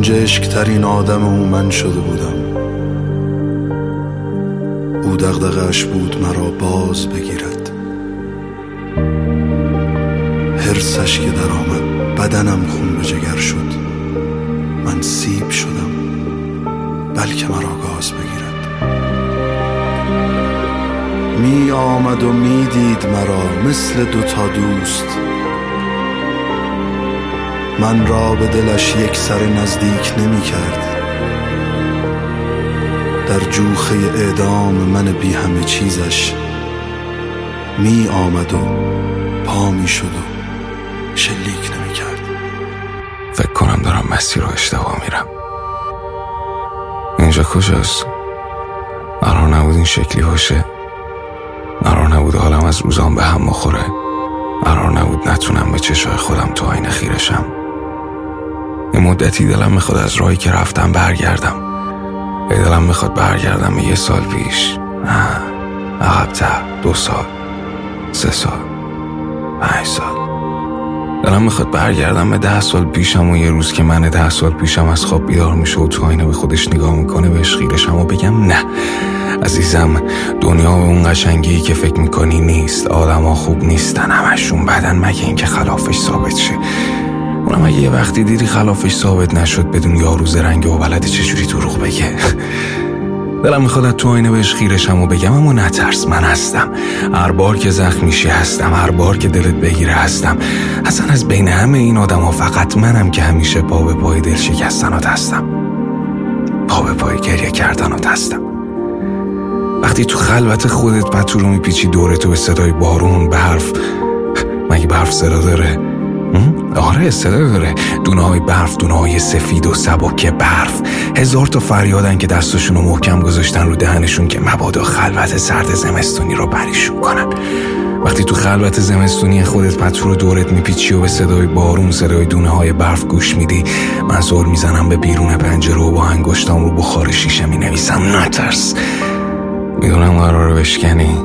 گنجشکترین آدم او من شده بودم. او دغدغش بود مرا باز بگیرد. هرسش که در آمد بدنم خون به جگر شد. من سیب شدم بلکه مرا گاز بگیرد. می آمد و می دید مرا مثل دوتا دوست. من را به دلش یک سر نزدیک نمی کرد. در جوخه اعدام من بی همه چیزش می آمد و پا می شد و شلیک نمی کرد. فکر کنم دارم مسیر رو اشتباه میرم. اینجا کجاست؟ قرار نبود این شکلی باشه. قرار نبود حالم از روزان به هم مخوره قرار نبود نتونم به چشای خودم تو آینه خیرشم این مدتی دلم می‌خواد از راهی که رفتم برگردم. دلم می‌خواد برگردم یه سال پیش. نه عقبتر دو سال سه سال پنج سال. دلم می‌خواد برگردم به ده سال پیشم و یه روز که من ده سال پیشم از خواب بیدار میشه و تو آینه به خودش نگاه می‌کنه بهش خیرشم و بگم نه. عزیزم دنیا به اون قشنگی که فکر می‌کنی نیست. آدما خوب نیستن همشون بدن مگه اینکه خلافش ثابت شه. اونم یه وقتی دیدی خلافش ثابت نشد بدون یارو زرنگ و بلد چجوری دروغ بگه؟ دلم می‌خواد تو آینه بهش خیرشم و بگم اما نترس من هستم. هر بار که زخم میشی هستم هر بار که دلت بگیره هستم. اصلا از بین همه این آدم ها فقط منم که همیشه پا به پای دل شکستنات هستم. پا به پای گریه کردنات هستم. وقتی تو خلوت خودت پتو رو میپیچی دوره تو به صدای بارون برف. مگه برف صدا داره؟ آره صدا داره. دونه های برف دونه های سفید و سبک برف. هزار تا فریادن که دستشون رو محکم گذاشتن رو دهنشون که مبادا خلوت سرد زمستونی رو بریشون کنن. وقتی تو خلوت زمستونی خودت پتو رو دورت میپیچی و به صدای بارون صدای دونه های برف گوش میدی من زور می‌زنم به بیرون پنجره و با انگشتام رو بخار شیشه می نویسم نترس. می‌دونم قرار بشکنی.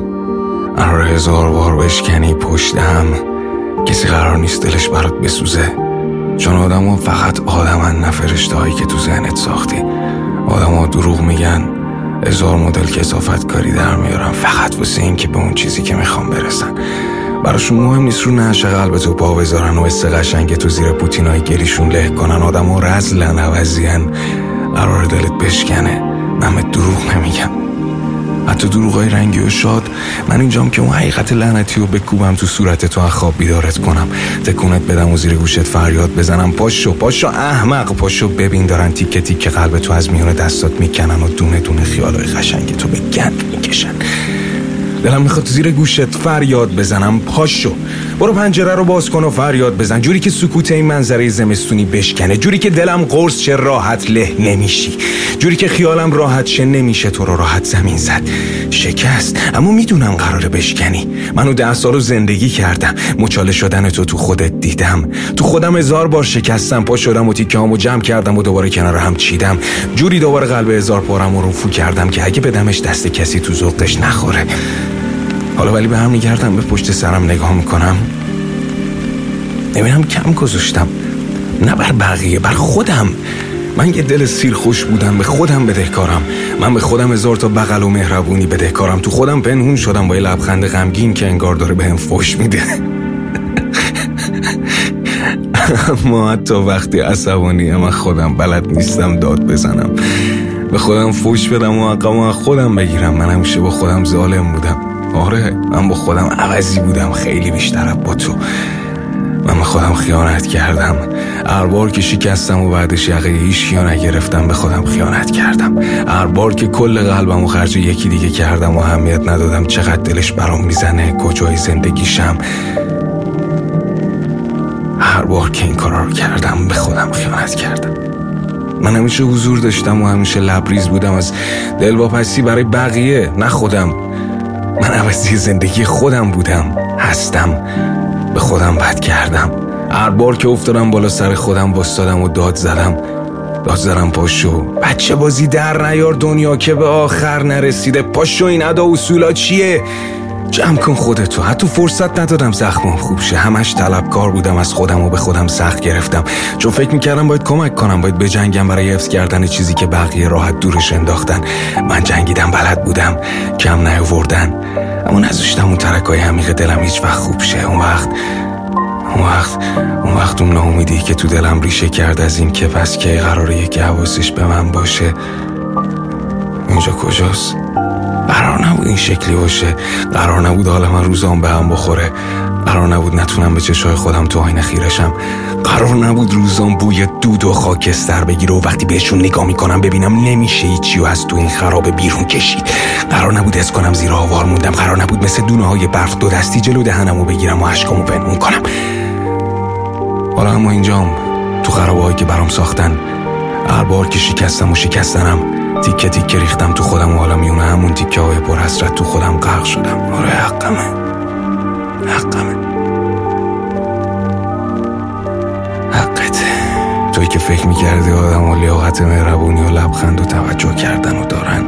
قرار هزار بار بشکنی پشتم. کسی قرار نیست دلش برات بسوزه. چون آدم ها فقط آدمن نه فرشته هایی که تو ذهنت ساختی. آدم ها دروغ میگن هزار مدل کسافت کاری در میارن فقط واسه این که به اون چیزی که می‌خوام برسن. براشون مهم نیست رو نهش قلب تو پا بذارن و است قشنگ تو زیر پوتینای گریشون له کنن. آدم ها رزلن عوضیان قرار دلت بشکنه. من دروغ نمیگم حتی دروغای رنگی و شاد. من اینجام که اون حقیقت لعنتی رو بکوبم تو صورت تو از خواب بیدارت کنم. تکونت بدم و زیر گوشت فریاد بزنم. پاشو پاشو احمق پاشو. ببین دارن تیکه تیکه قلب تو از میون دستات می‌کنن و دونه دونه خیالای قشنگ تو به گند می‌کشن. دلم می‌خواد زیر گوشت فریاد بزنم. پاشو. برو پنجره رو باز کن و فریاد بزن. جوری که سکوت این منظره زمستونی بشکنه. جوری که دلم قرص چه راحت له نمیشی. جوری که خیالم راحت شه نمیشه تو رو راحت زمین زد. شکست. اما می‌دونم قراره بشکنی. منو ده سال رو زندگی کردم. مچاله شدن تو تو خودت دیدم. تو خودم هزار بار شکستم. پا شدم و تیکه جمع کردم و دوباره کنار هم چیدم. جوری دوباره قلب هزار پارم رو رفو کردم که اگه بدمش دست کسی تو ذوقش نخوره. حالا ولی به هم میگردم به پشت سرم نگاه می‌کنم. نمی‌دونم کم گذاشتم. نه بر بقیه بر خودم. من یه دل سیر خوش بودم به خودم بدهکارم. من به خودم هزار تا بغل و مهربونی بدهکارم. تو خودم پنهون شدم با یه لبخند غمگین که انگار داره بهم فوش میده. اما حتی وقتی عصبانی من خودم بلد نیستم داد بزنم. به خودم فوش بدم و حقم و خودم بگیرم. من همیشه با خودم ظالم بودم. آره من با خودم عوضی بودم خیلی بیشتر با تو. من به خودم خیانت کردم. هر بار که شکستم و بعدش یقه هیچ نگرفتم به خودم خیانت کردم. هر بار که کل قلبم و خرج یکی دیگه کردم و اهمیت ندادم. چقدر دلش برام می‌زنه کجای زندگیشم. هر بار که این کارا رو کردم به خودم خیانت کردم. من همیشه حضور داشتم و همیشه لبریز بودم. از دلواپسی برای بقیه نه خودم. من عوضی زندگی خودم بودم هستم به خودم بد کردم. هر بار که افتادم بالا سر خودم باستادم و داد زدم. داد زدم پاشو. بچه بازی در نیار دنیا که به آخر نرسیده. پاشو این ادا اصولا چیه؟ جمع کن خودتو حتی فرصت ندادم زخمم خوب شه. همش طلبکار بودم از خودم و به خودم سخت گرفتم. چون فکر می‌کردم باید کمک کنم باید بجنگم برای حفظ کردن چیزی که بقیه راحت دورش انداختن. من جنگیدم بلد بودم. کم نیاوردن. اما نذاشتم اون ترکای عمیق دلم هیچ وقت خوب شه. اون وقت اون وقت اون وقت اون ناامیدی که تو دلم ریشه کرد از این که پس که قراره یکی حواسش به من باشه. اینجا کجاست؟ قرار نبود این شکلی باشه. قرار نبود حالا من روزام به هم بخوره. قرار نبود نتونم به چشای خودم تو آینه خیرشم قرار نبود روزام بوی دود و خاکستر بگیره و وقتی بهشون نگاه می‌کنم ببینم نمیشه هیچی و از تو این خرابه بیرون کشید قرار نبود از کنم زیر آوار موندم. قرار نبود مثل دونه های برف دو دستی جلو دهنمو بگیرم و عشقامو پنهون کنم. حالا اما اینجام تو خرابه که برام ساختن هر بار که شکستم و شکستنم تیکه تیکه ریختم تو خودم و حالا میونه همون تیکه های پر حسرت تو خودم غرق شدم. آره حقمه. حقمه. حقته توی که فکر می‌کردی آدم و لیاقت مهربونی و لبخند و توجه کردن و دارن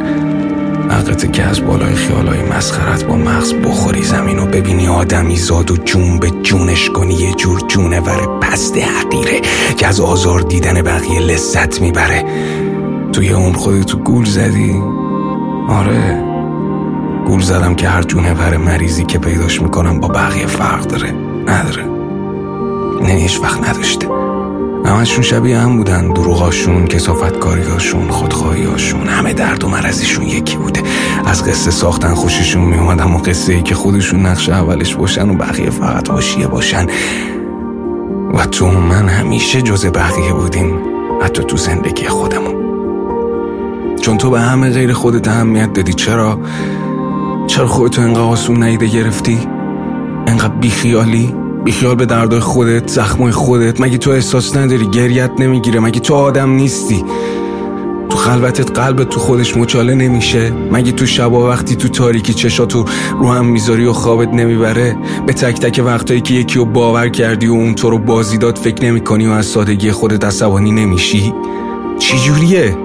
حقته که از بالای خیالای مسخرت با مغز بخوری زمین و ببینی آدمی زاد و جون به جونش کنی یه جور جونور پست حقیره که از آزار دیدن بقیه لذت می‌بره. توی اون خودتو گول زدی؟ آره. گول زدم که هر جونور مریضی که پیداش می‌کنم با بقیه فرق داره. نداره. نه هیچ وقت نداشته. همشون شبیه هم بودن. دروغاشون کسافتکاریاشون خودخواهیاشون همه درد و مرزشون یکی بوده. از قصه ساختن خوششون میومد اما قصه ای که خودشون نقش اولش باشن و بقیه فقط حاشیه باشن. و تو من همیشه جز بقیه بودیم. حتی تو زندگی خودمون. چون تو به همه غیر خودت اهمیت دادی. چرا؟ چرا خودتو انقدر آسون نیده گرفتی؟ انقدر بیخیالی؟ بیخیال به دردای خودت زخمای خودت. مگه تو احساس نداری؟ گریت نمی‌گیره. مگه تو آدم نیستی؟ تو خلوتت قلب تو خودش مچاله نمیشه. مگه تو شبا وقتی تو تاریکی چشاتو رو هم می‌ذاری و خوابت نمی‌بره؟ به تک تک وقتایی که یکی رو باور کردی و اون تو رو بازی داد فکر نمی‌کنی و از سادگی خودت عصبانی نمیشی؟ چی جوریه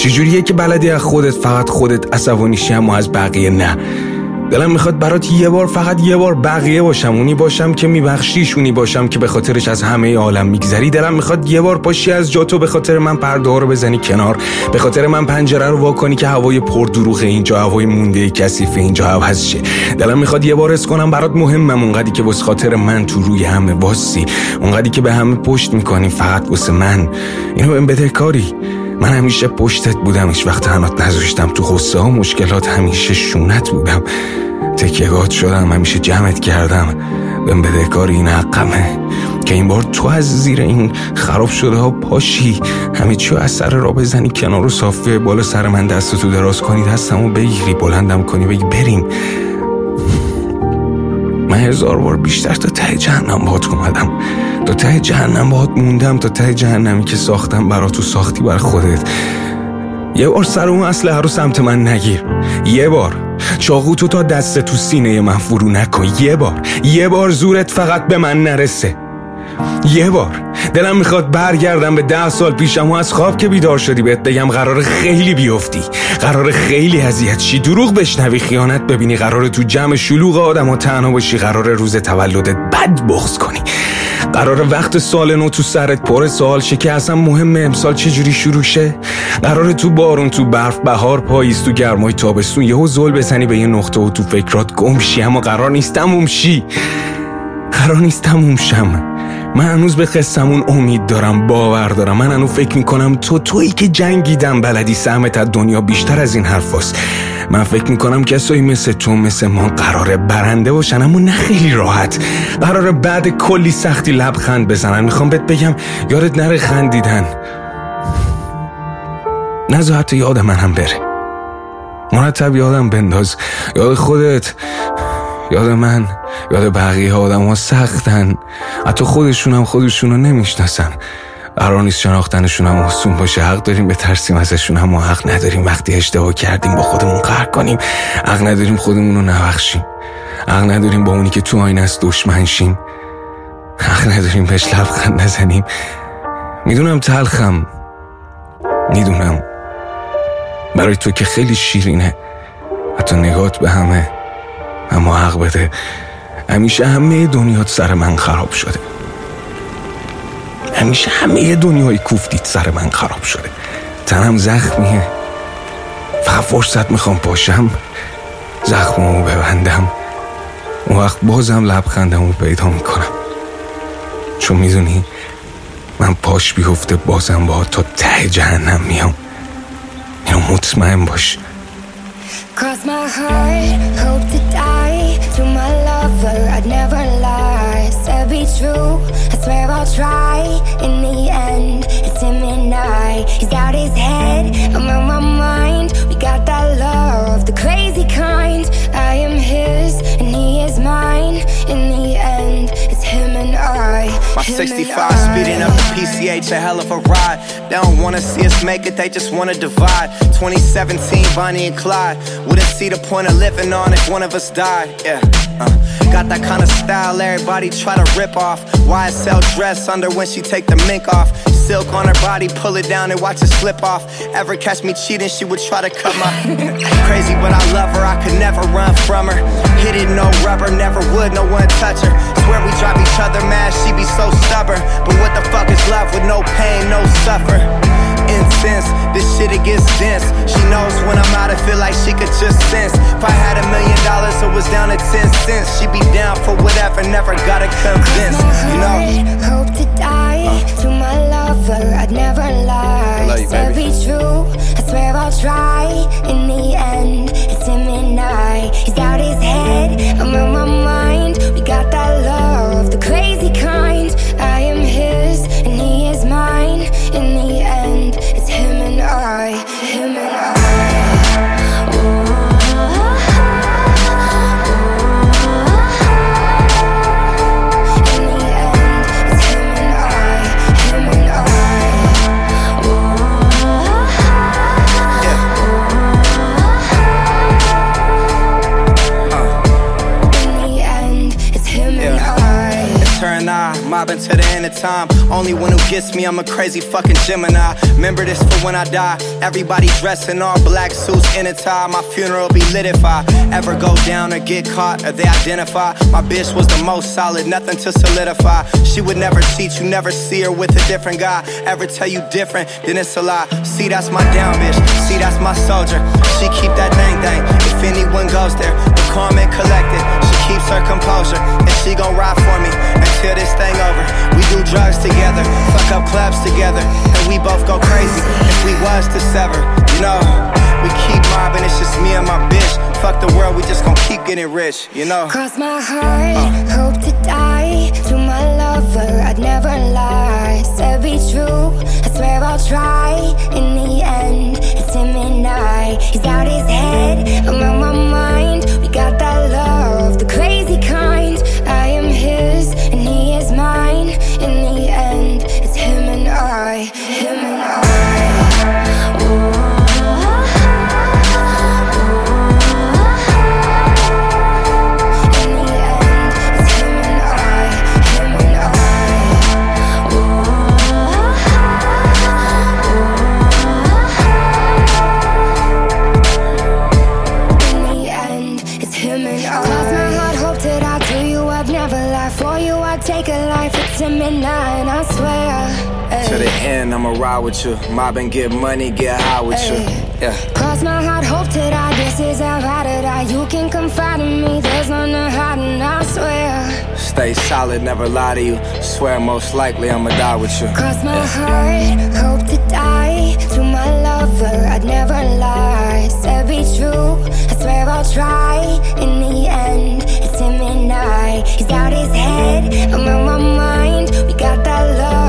چجوریه که بلدی از خودت فقط خودت عصبانی شی اما از بقیه نه؟ دلم می‌خواد برات یه بار فقط یه بار بقیه باشم اونی باشم که میبخشیش اونی باشم که به خاطرش از همه عالم میگذری. دلم می‌خواد یه بار پاشی از جاتو به خاطر من پرده رو بزنی کنار به خاطر من پنجره رو واکنی که هوای پر دروغ اینجا هوای مونده کثیف اینجا عوض شه دلم می‌خواد یه بار کنم برات مهمم اونقدی که واسه خاطر من تو روی همه واسی اونقدی که به همه پشت می‌کنی فقط واسه من. اینو بهم بدهکاری من همیشه پشتت بودم هیچ وقت تنات نذاشتم. تو غصه ها مشکلات همیشه شونت بودم. تکیگات شدم همیشه جمعت کردم. بهم بدهکار این حقمه که این بار تو از زیر این خراب شده ها پاشی. همه چیو از سر را بزنی کنار و صافه بالا سر من دست تو دراز کنی دستمو بگیری. بلندم کنی بگی بریم. من هزار بار بیشتر تا ته جهنم باهات اومدم. تا ته جهنم باهات موندم تا ته جهنمی که ساختم برا تو ساختی بر خودت. یه بار سر اون اسلحه رو سمت من نگیر. یه بار. چاقو تو تا دست تو سینه من فرو نکن. یه بار. یه بار زورت فقط به من نرسه. یه بار. دلم می‌خواد برگردم به ده سال پیشم و از خواب که بیدار شدی بهت بگم قرار خیلی بیفتی. قرار خیلی اذیت شی. دروغ بشنوی خیانت ببینی. قرار تو جمع شلوغ آدم و تنها باشی قرار روز تولدت بد بغض کنی. قرار وقت سال نو تو سرت پر سوال شه که اصلا مهم امسال چجوری شروع شه؟ قرار تو بارون تو برف بهار پاییز تو گرمای تابستون یهو زل بزنی به یه نقطه و تو فکرات گم شی. اما قرار نیست تموم شی. قرار نیست تموم شم. من هنوز به قصمون امید دارم باور دارم. من هنوز فکر می‌کنم تو تویی که جنگیدم بلدی سهمت از دنیا بیشتر از این حرفاست. من فکر می‌کنم کسایی مثل تو مثل ما قراره برنده باشن اما نه خیلی راحت. قراره بعد کلی سختی لبخند بزنن. می‌خوام بهت بگم یادت نره خندیدن. نزا حتی یاد من هم بره. مرتب یادم بنداز. یاد خودت یاد من یاد بقیه آدم ها سختن. حتی خودشون هم خودشون رو نمی‌شناسن. قرار نیست شناختنشون هم حسون باشه. حق داریم به ترسیم ازشون هم حق نداریم. وقتی اشتباه کردیم با خودمون قهر کنیم. حق نداریم خودمون رو نبخشیم. حق نداریم با اونی که تو آینه است دشمن شیم. حق نداریم بهش لبخند نزنیم. می‌دونم تلخم. می‌دونم. برای تو که خیلی شیرینه. حتی نگات به همه. اما حق بده. همیشه همه دنیا سر من خراب شده. همیشه همه دنیای کوفتید سر من خراب شده. تنم زخمیه. فقط فرصت می‌خوام پاشم زخممو ببندم. اون وقت بازم لبخندمو پیدا می‌کنم. چون می‌دونی من پاش بیفته بازم با تا ته جهنم میام. اینو مطمئن باش. Cross my heart, hope to die. To my lover, I'd never lie. True, I swear I'll try In the end, it's him and I He's out his head, I'm on my mind We got that love, the crazy kind I am his, and he is mine In the end, it's him and I My 65 speeding up the PCH, a hell of a ride. They don't wanna see us make it, they just wanna divide. 2017, Bonnie and Clyde. Wouldn't see the point of living on if one of us died. Yeah. Uh. Got that kind of style everybody try to rip off. YSL dress under when she take the mink off. Silk on her body, pull it down and watch it slip off. Ever catch me cheating, she would try to cut my. Crazy, but I love her, I could never run from her. Hit it, no rubber, never would, no one touch her. Swear we drive each other mad, she be so stubborn. But what the fuck is love with no pain, no suffer? Incense, this shit it gets dense. She knows when I'm out, I feel like she could just sense. If I had a million dollars, it was down to 10 cents. She'd be down for whatever, never gotta convince. You know? I hope to die to my lover. I'd never lie. love you, be true. I swear I'll try. In the end, it's him and I. He's out his head. I'm on my mind. We got that love, of time. Only one who gets me, I'm a crazy fucking Gemini. Remember this for when I die. Everybody dressed in all black suits in a tie. My funeral be lit if I ever go down or get caught or they identify. My bitch was the most solid, nothing to solidify. She would never cheat, you never see her with a different guy. Ever tell you different, then it's a lie. See, that's my down bitch. See, that's my soldier. She keep that thing thing. If anyone goes there, the and collected. She keeps her composure, and she gon' ride for me until this thing over. We do drugs together, fuck up clubs together, and we both go crazy if we was to sever. You know, we keep mobbing, it's just me and my bitch. Fuck the world, we just gon' keep getting rich. You know. Cross my heart, hope to die to my lover. I'd never lie. Said be true, I swear I'll try. In the end, it's him and I. He's out his head, I'm on my mind. You. Mobbing, get money, get high with you. Yeah. Cross my heart, hope to die. This is how I to die. You can confide in me. There's none to hide, and I swear. Stay solid, never lie to you. Swear most likely I'ma die with you. Cross my heart, hope to die to my lover. I'd never lie. Said be true, I swear I'll try. In the end, it's him and I. He's out his head, I'm on my mind. We got that love,